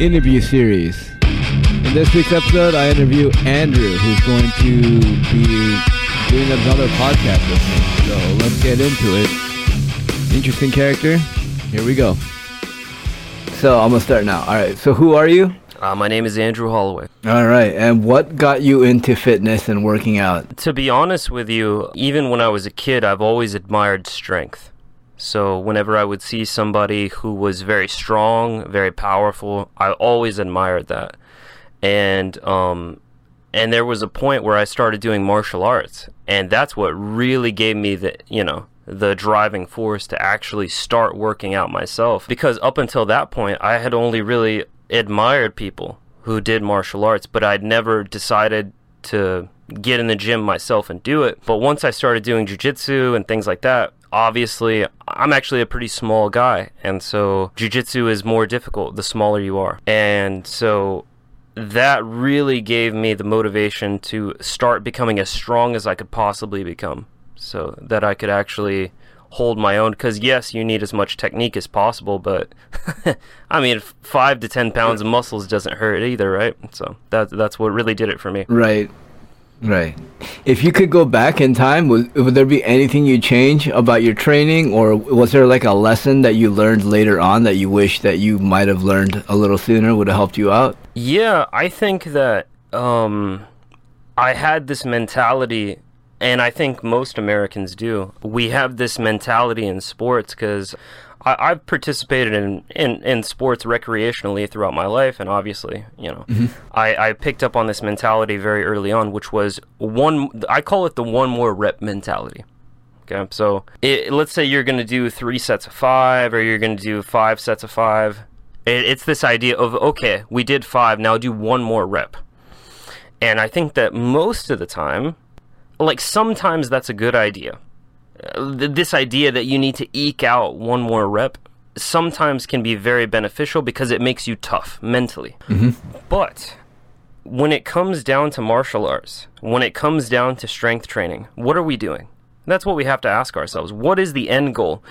interview series. In this week's episode, I interview Andrew, who's going to be doing another podcast with me. So let's get into it. Interesting character. Here we go. So I'm gonna start now. All right. So who are you? Uh, my name is Andrew Holloway. All right. And what got you into fitness and working out? To be honest with you, even when I was a kid, I've always admired strength. So whenever I would see somebody who was very strong, very powerful, I always admired that. And um and there was a point where I started doing martial arts, and that's what really gave me the, you know, the driving force to actually start working out myself because up until that point I had only really admired people who did martial arts, but I'd never decided to get in the gym myself and do it. But once I started doing jujitsu and things like that, obviously I'm actually a pretty small guy, and so jujitsu is more difficult the smaller you are. And so that really gave me the motivation to start becoming as strong as I could possibly become so that I could actually hold my own because yes you need as much technique as possible but i mean five to ten pounds of muscles doesn't hurt either right so that, that's what really did it for me Right. Right. If you could go back in time, would, would there be anything you change about your training, or was there like a lesson that you learned later on that you wish that you might have learned a little sooner would have helped you out? yeah i think that um, i had this mentality and i think most americans do we have this mentality in sports because I've participated in, in, in sports recreationally throughout my life, and obviously, you know, mm-hmm. I, I picked up on this mentality very early on, which was one. I call it the one more rep mentality. Okay, so it, let's say you're going to do three sets of five, or you're going to do five sets of five. It, it's this idea of okay, we did five, now do one more rep. And I think that most of the time, like sometimes that's a good idea this idea that you need to eke out one more rep sometimes can be very beneficial because it makes you tough mentally. Mm-hmm. But when it comes down to martial arts, when it comes down to strength training, what are we doing? That's what we have to ask ourselves. What is the end goal?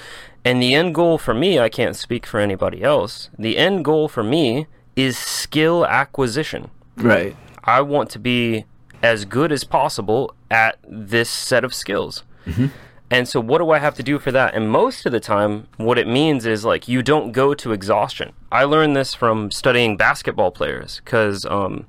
And the end goal for me, I can't speak for anybody else. The end goal for me is skill acquisition. Right. I want to be as good as possible at this set of skills. Mm-hmm. And so, what do I have to do for that? And most of the time, what it means is like you don't go to exhaustion. I learned this from studying basketball players because um,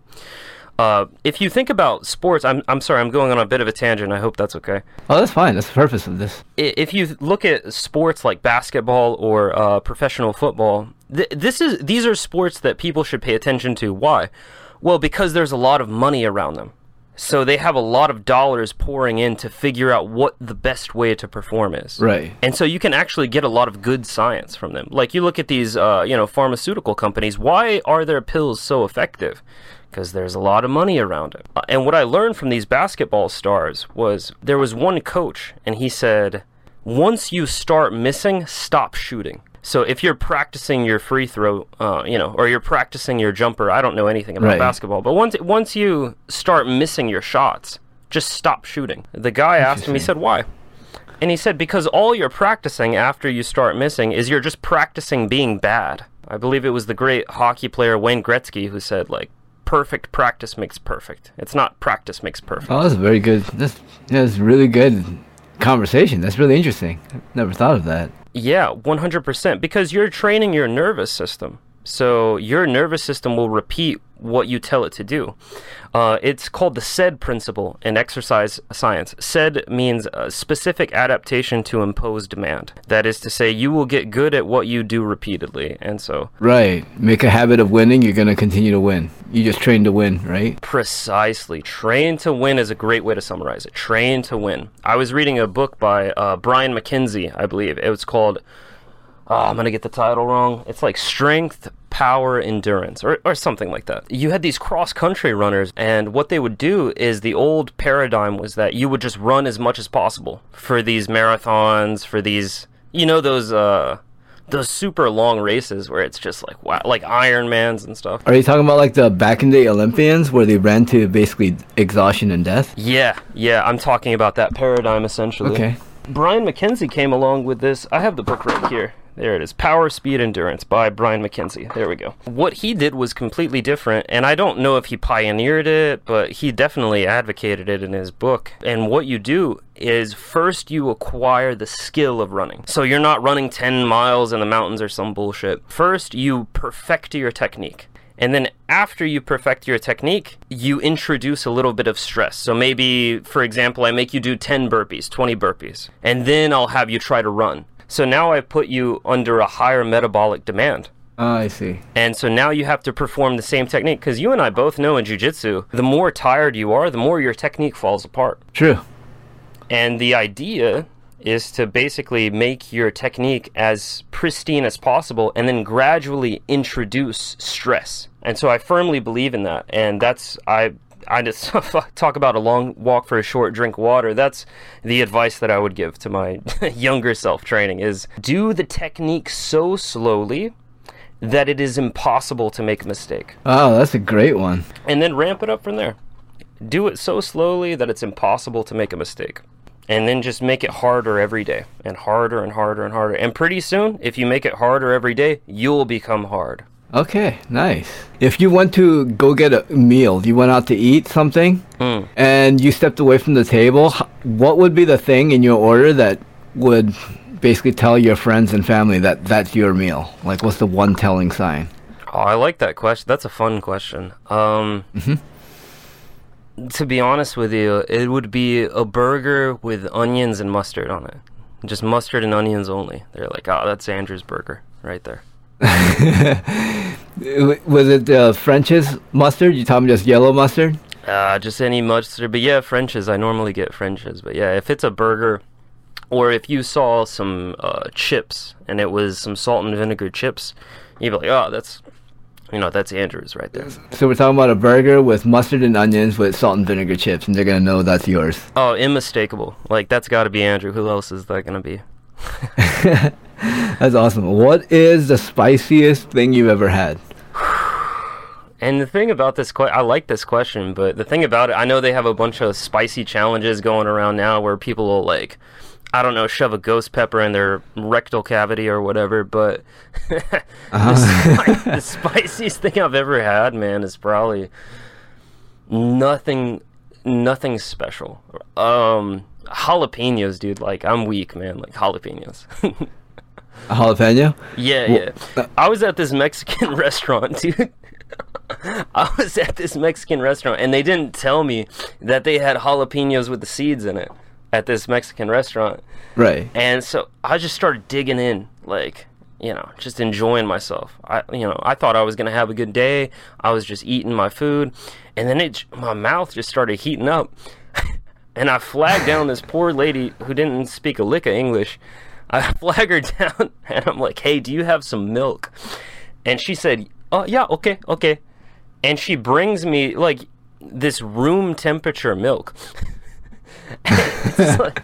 uh, if you think about sports, I'm, I'm sorry, I'm going on a bit of a tangent. I hope that's okay. Oh, that's fine. That's the purpose of this. If you look at sports like basketball or uh, professional football, th- this is these are sports that people should pay attention to. Why? Well, because there's a lot of money around them. So they have a lot of dollars pouring in to figure out what the best way to perform is. Right. And so you can actually get a lot of good science from them. Like you look at these, uh, you know, pharmaceutical companies. Why are their pills so effective? Because there's a lot of money around it. Uh, and what I learned from these basketball stars was there was one coach, and he said, once you start missing, stop shooting. So if you're practicing your free throw, uh, you know, or you're practicing your jumper, I don't know anything about Right. basketball, but once once you start missing your shots, just stop shooting. The guy asked him, he said, "Why?" And he said, because all you're practicing after you start missing is you're just practicing being bad. I believe it was the great hockey player Wayne Gretzky who said, like, perfect practice makes perfect. It's not practice makes perfect. Oh, that's very good. That's that's really good conversation. That's really interesting. I've never thought of that. Yeah, 100%. Because you're training your nervous system. So your nervous system will repeat what you tell it to do. Uh, it's called the SAID principle in exercise science. SAID means a specific adaptation to impose demand. That is to say, you will get good at what you do repeatedly. And so, Right. Make a habit of winning. You're gonna continue to win. You just train to win, right? Precisely. Train to win is a great way to summarize it. Train to win. I was reading a book by uh, Brian MacKenzie, I believe. It was called, oh, I'm going to get the title wrong. It's like Strength, Power, Endurance, or, or something like that. You had these cross country runners, and what they would do is the old paradigm was that you would just run as much as possible for these marathons, for these, you know, those. Uh, those super long races where it's just like wow, like Ironmans and stuff. Are you talking about like the back in the Olympians where they ran to basically exhaustion and death? Yeah, yeah, I'm talking about that paradigm essentially. Okay. Brian MacKenzie came along with this. I have the book right here. There it is. Power, Speed, Endurance by Brian MacKenzie. There we go. What he did was completely different, and I don't know if he pioneered it, but he definitely advocated it in his book. And what you do is first you acquire the skill of running. So you're not running 10 miles in the mountains or some bullshit. First, you perfect your technique. And then after you perfect your technique, you introduce a little bit of stress. So maybe, for example, I make you do 10 burpees, 20 burpees, and then I'll have you try to run. So now I put you under a higher metabolic demand. Oh, I see. And so now you have to perform the same technique because you and I both know in jiu-jitsu, the more tired you are, the more your technique falls apart. True. And the idea is to basically make your technique as pristine as possible and then gradually introduce stress. And so I firmly believe in that. And that's I I just talk about a long walk for a short drink water. That's the advice that I would give to my younger self training is do the technique so slowly that it is impossible to make a mistake. Oh, that's a great one. And then ramp it up from there. Do it so slowly that it's impossible to make a mistake and then just make it harder every day and harder and harder and harder. And pretty soon, if you make it harder every day, you'll become hard. Okay, nice. If you went to go get a meal, you went out to eat something, Mm. and you stepped away from the table, what would be the thing in your order that would basically tell your friends and family that that's your meal? Like, what's the one telling sign? Oh, I like that question. That's a fun question. Um, To be honest with you, it would be a burger with onions and mustard on it. Just mustard and onions only. They're like, oh, that's Andrew's burger right there. Was it uh, French's mustard? You me just yellow mustard? Uh, just any mustard. But yeah, French's. I normally get French's. But yeah, if it's a burger, or if you saw some uh, chips and it was some salt and vinegar chips, you'd be like, oh, that's, you know, that's Andrew's right there. So we're talking about a burger with mustard and onions with salt and vinegar chips, and they're gonna know that's yours. Oh, unmistakable. Like that's got to be Andrew. Who else is that gonna be? That's awesome. What is the spiciest thing you've ever had? And the thing about this, que- I like this question, but the thing about it, I know they have a bunch of spicy challenges going around now where people will like, I don't know, shove a ghost pepper in their rectal cavity or whatever. But the, spi- the spiciest thing I've ever had, man, is probably nothing, nothing special. Um, jalapenos, dude. Like I'm weak, man. Like jalapenos. A jalapeno? Yeah, Well, yeah. I was at this Mexican restaurant, dude. I was at this Mexican restaurant, and they didn't tell me that they had jalapenos with the seeds in it at this Mexican restaurant. Right. And so I just started digging in, like, you know, just enjoying myself. I, you know, I thought I was gonna have a good day. I was just eating my food, and then it, my mouth just started heating up, and I flagged down this poor lady who didn't speak a lick of English. I flag her down, and I'm like, "Hey, do you have some milk?" And she said, "Oh yeah, okay, okay." And she brings me like this room temperature milk. Like-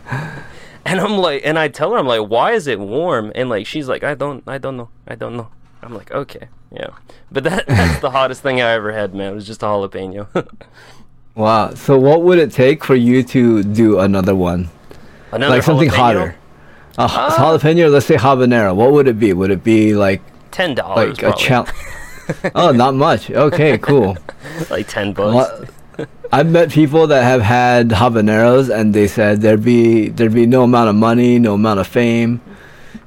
and I'm like, and I tell her, I'm like, why is it warm? And like, she's like, I don't, I don't know, I don't know. I'm like, okay, yeah. But that that's the hottest thing I ever had, man. It was just a jalapeno. Wow. So what would it take for you to do another one? Another like something jalapeno? hotter. A h- jalapeno, let's say habanero. What would it be? Would it be like Ten dollars, like a challenge? oh, not much. Okay, cool. like ten bucks. I've met people that have had habaneros, and they said there'd be there'd be no amount of money, no amount of fame,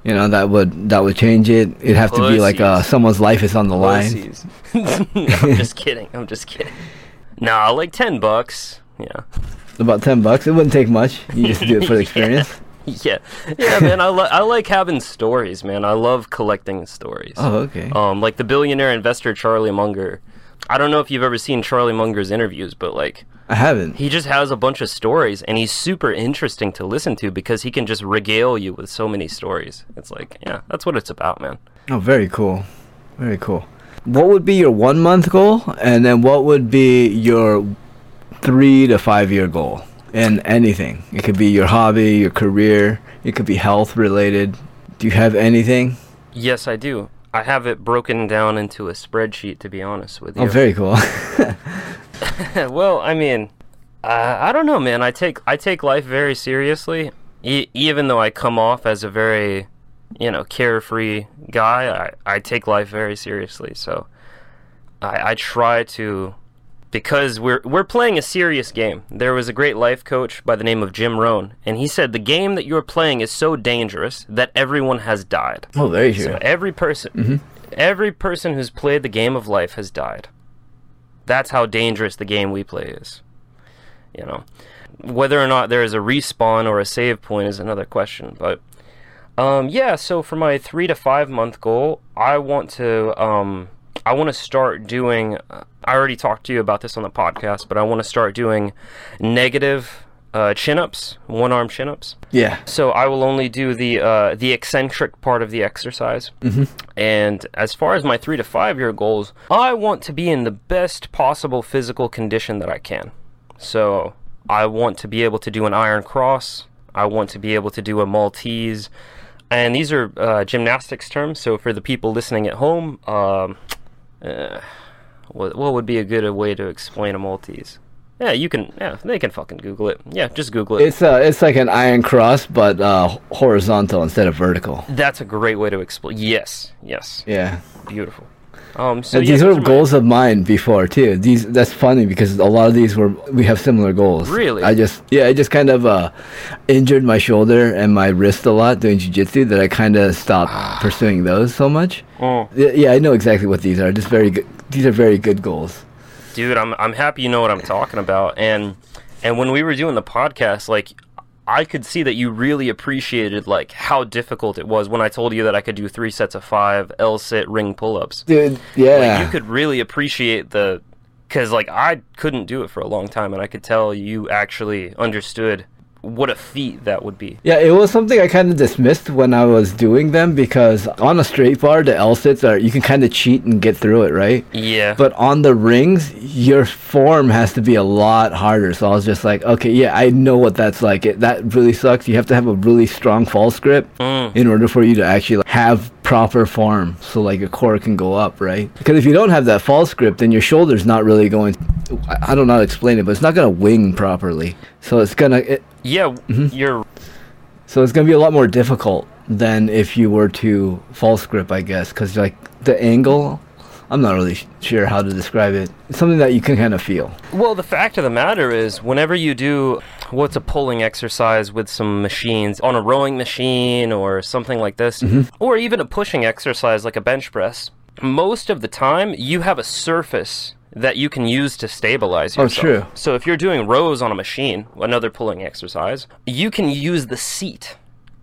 you know, that would that would change it. It'd have to be like uh, someone's life is on the line. Pussies. I'm just kidding. I'm just kidding. Nah, like ten bucks. Yeah. About ten bucks. It wouldn't take much. You just do it for the experience. Yeah, yeah, man. I, li- I like having stories, man. I love collecting stories. Oh, okay. Um, like the billionaire investor Charlie Munger. I don't know if you've ever seen Charlie Munger's interviews, but like I haven't. he just has a bunch of stories, and he's super interesting to listen to because he can just regale you with so many stories. It's like, yeah, that's what it's about, man. Oh, very cool. Very cool. What would be your one month goal, and then what would be your three to five year goal in anything? It could be your hobby, your career. It could be health related. Do you have anything? Yes, I do. I have it broken down into a spreadsheet, to be honest with you. Oh, very cool. well, I mean, uh, I don't know, man. I take I take life very seriously, e- even though I come off as a very you know, carefree guy. I, I take life very seriously. So I, I try to because we're we're playing a serious game. There was a great life coach by the name of Jim Rohn, and he said the game that you're playing is so dangerous that everyone has died. Oh, very true. So every person, every person who's played the game of life has died. That's how dangerous the game we play is. You know, whether or not there is a respawn or a save point is another question. But um, yeah, so for my three to five month goal, I want to um, I want to start doing. I already talked to you about this on the podcast, but I want to start doing negative uh, chin ups, one arm chin ups. Yeah. So I will only do the uh, the eccentric part of the exercise. Mm-hmm. And as far as my three to five year goals, I want to be in the best possible physical condition that I can. So I want to be able to do an iron cross. I want to be able to do a Maltese. And these are uh, gymnastics terms. So for the people listening at home, um, uh, what, what would be a good way to explain a Maltese? Yeah, you can. Yeah, they can fucking Google it. Yeah, just Google it. It's uh, it's like an iron cross, but uh, horizontal instead of vertical. That's a great way to explain. Yes, yes, Yeah. beautiful. Um, so And yeah, these were are my- goals of mine before too. These that's funny because a lot of these were we have similar goals. Really? I just yeah, I just kind of uh, injured my shoulder and my wrist a lot doing jujitsu that I kind of stopped pursuing those so much. Oh, Yeah, yeah, I know exactly what these are. Just very good. These are very good goals. dude, I'm I'm happy you know what I'm talking about. And and when we were doing the podcast, like I could see that you really appreciated like how difficult it was when I told you that I could do three sets of five L sit ring pull ups. Dude, yeah. Like you could really appreciate the because like I couldn't do it for a long time, and I could tell you actually understood what a feat that would be. Yeah, it was something I kind of dismissed when I was doing them because on a straight bar, the L sits are you can kind of cheat and get through it, right? Yeah. But on the rings, your form has to be a lot harder. So I was just like, okay, yeah, I know what that's like. It, that really sucks. You have to have a really strong false grip Mm. in order for you to actually like, have proper form. So like your core can go up, right? Because if you don't have that false grip, then your shoulder's not really going. I, don't know how to explain it, but it's not gonna wing properly. So it's gonna. It, yeah, Mm-hmm. you're so it's gonna be a lot more difficult than if you were to false grip, I guess, because like the angle. I'm not really sh- sure how to describe it. It's something that you can kind of feel. Well, the fact of the matter is, whenever you do what's a pulling exercise with some machines on a rowing machine or something like this, or even a pushing exercise like a bench press, most of the time you have a surface that you can use to stabilize oh, yourself. Oh, true. So if you're doing rows on a machine, another pulling exercise, you can use the seat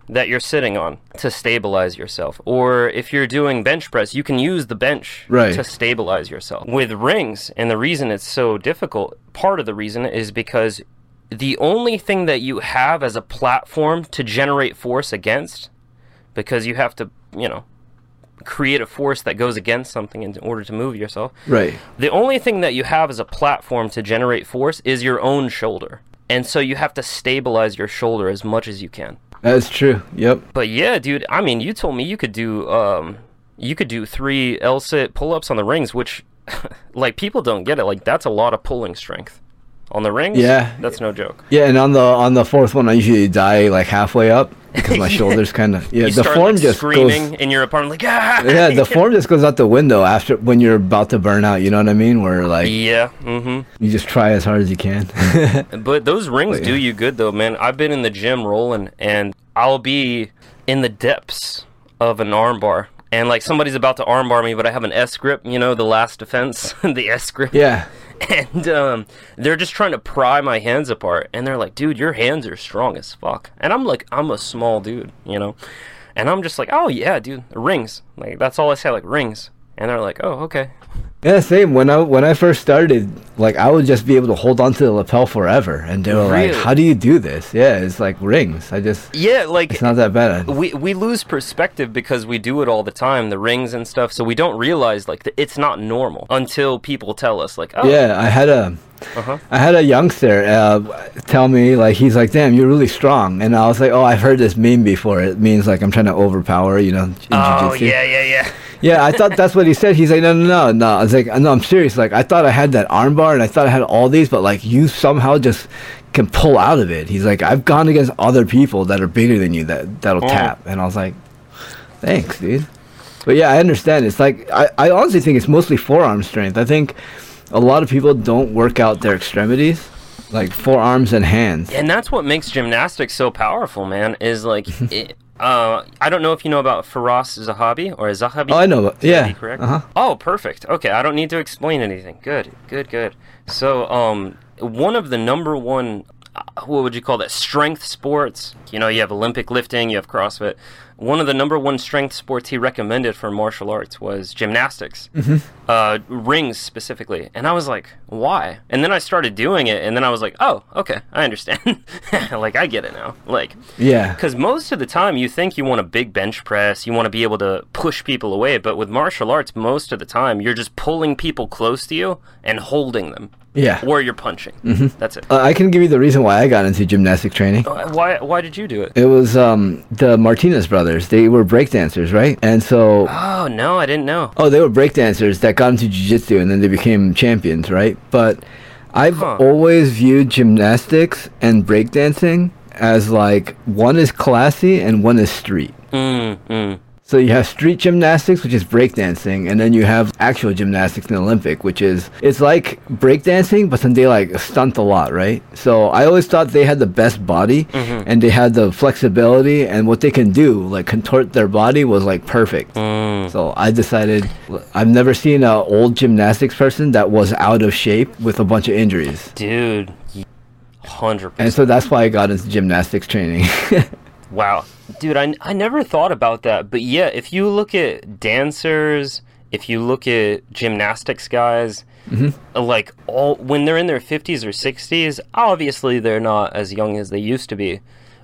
that you're sitting on to stabilize yourself. Or if you're doing bench press, you can use the bench Right. to stabilize yourself. With rings, and the reason it's so difficult, part of the reason is because the only thing that you have as a platform to generate force against, because you have to, you know, create a force that goes against something in order to move yourself. Right. The only thing that you have as a platform to generate force is your own shoulder. And so you have to stabilize your shoulder as much as you can. That's true. Yep. But yeah, dude, I mean, you told me you could do um you could do 3 L sit pull-ups on the rings, which like people don't get it. Like that's a lot of pulling strength. On the rings? Yeah. That's no joke. Yeah, and on the on the fourth one, I usually die like halfway up because my shoulders kind of yeah. you the start form like, just screaming goes. in your apartment like ah Yeah, the form just goes out the window after when you're about to burn out. You know what I mean? Where like Yeah, mm-hmm. you just try as hard as you can. But those rings But, do yeah. you good though, man. I've been in the gym rolling and I'll be in the depths of an armbar. And like somebody's about to armbar me, but I have an S grip, you know, the last defense, the S grip. yeah. And um, they're just trying to pry my hands apart. And they're like, dude, your hands are strong as fuck. And I'm like, I'm a small dude, you know? And I'm just like, oh yeah, dude, rings. Like, that's all I say, like, rings. And they're like, oh, okay. Yeah, same. When I when I first started, like I would just be able to hold on to the lapel forever, and they were Really? like, "How do you do this?" Yeah, it's like rings. I just Yeah, like, it's not that bad. we we lose perspective because we do it all the time, the rings and stuff. So we don't realize like that it's not normal until people tell us like, oh, Yeah, I had a uh-huh. I had a youngster uh, tell me like he's like, "Damn, you're really strong," and I was like, "Oh, I've heard this meme before. It means like I'm trying to overpower, you know." In oh jiu-jitsu." yeah, yeah, yeah. Yeah, I thought that's what he said. He's like, no, no, no, no. I was like, no, I'm serious. Like, I thought I had that armbar and I thought I had all these, but like, you somehow just can pull out of it. He's like, I've gone against other people that are bigger than you that that'll Oh. tap, and I was like, Thanks, dude. But yeah, I understand. It's like I, I honestly think it's mostly forearm strength. I think a lot of people don't work out their extremities, like forearms and hands. And that's what makes gymnastics so powerful, man. Is like, it, uh, I don't know if you know about Firas Zahabi or Zahabi. Oh, I know. Yeah. correct? Uh huh. Oh, perfect. Okay, I don't need to explain anything. Good, good, good. So, um, one of the number one, uh, what would you call that? Strength sports. You know, you have Olympic lifting, you have CrossFit. One of the number one strength sports he recommended for martial arts was gymnastics, uh, rings specifically. And I was like, why? And then I started doing it, and then I was like, oh, okay, I understand. like, I get it now. Like, Yeah. because most of the time you think you want a big bench press, you want to be able to push people away, but with martial arts, most of the time you're just pulling people close to you and holding them, Yeah. or you're punching. That's it. Uh, I can give you the reason why I got into gymnastic training. Uh, Why? Why did you do it? It was um, the Martinez brothers. They were breakdancers, right? And so, Oh no, I didn't know. oh, they were breakdancers that got into jiu-jitsu and then they became champions, right? But I've Huh. always viewed gymnastics and breakdancing as like one is classy and one is street. Mm, mm. So you have street gymnastics, which is breakdancing, and then you have actual gymnastics in the Olympic, which is it's like breakdancing, but then they like stunt a lot, right? So I always thought they had the best body, and they had the flexibility, and what they can do, like contort their body, was like perfect. Mm. So I decided I've never seen an old gymnastics person that was out of shape with a bunch of injuries, Dude, hundred and percent. And so that's why I got into gymnastics training. Wow, dude, I I never thought about that, but yeah, if you look at dancers, if you look at gymnastics guys, mm-hmm. like all when they're in their fifties or sixties, obviously they're not as young as they used to be,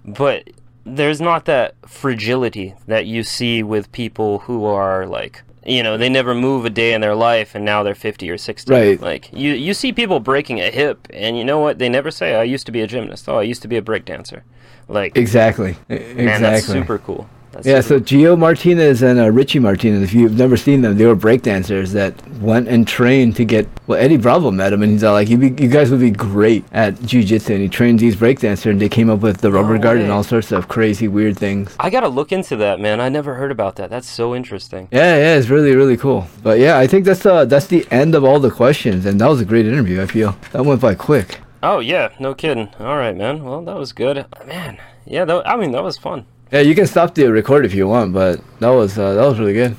but there's not that fragility that you see with people who are like you know they never move a day in their life and now they're 50 or 60 Right. like you you see people breaking a hip and you know what? They never say i used to be a gymnast. Oh i used to be a break dancer like exactly. Exactly. Man, that's super cool. That's Yeah, super so Gio Martinez and uh, Richie Martinez, if you've never seen them, they were breakdancers that went and trained to get. Well, Eddie Bravo met him, and he's all like, you, be, "You guys would be great at jujitsu." And he trained these breakdancers, and they came up with the rubber guard and all sorts of crazy, weird things. I gotta look into that, man. I never heard about that. That's so interesting. Yeah, yeah, it's really, really cool. But yeah, I think that's uh, that's the end of all the questions, and that was a great interview. I feel that went by quick. Oh yeah, no kidding. All right, man. Well, that was good, man. Yeah, that, I mean that was fun. Yeah, you can stop the record if you want, but that was uh, that was really good.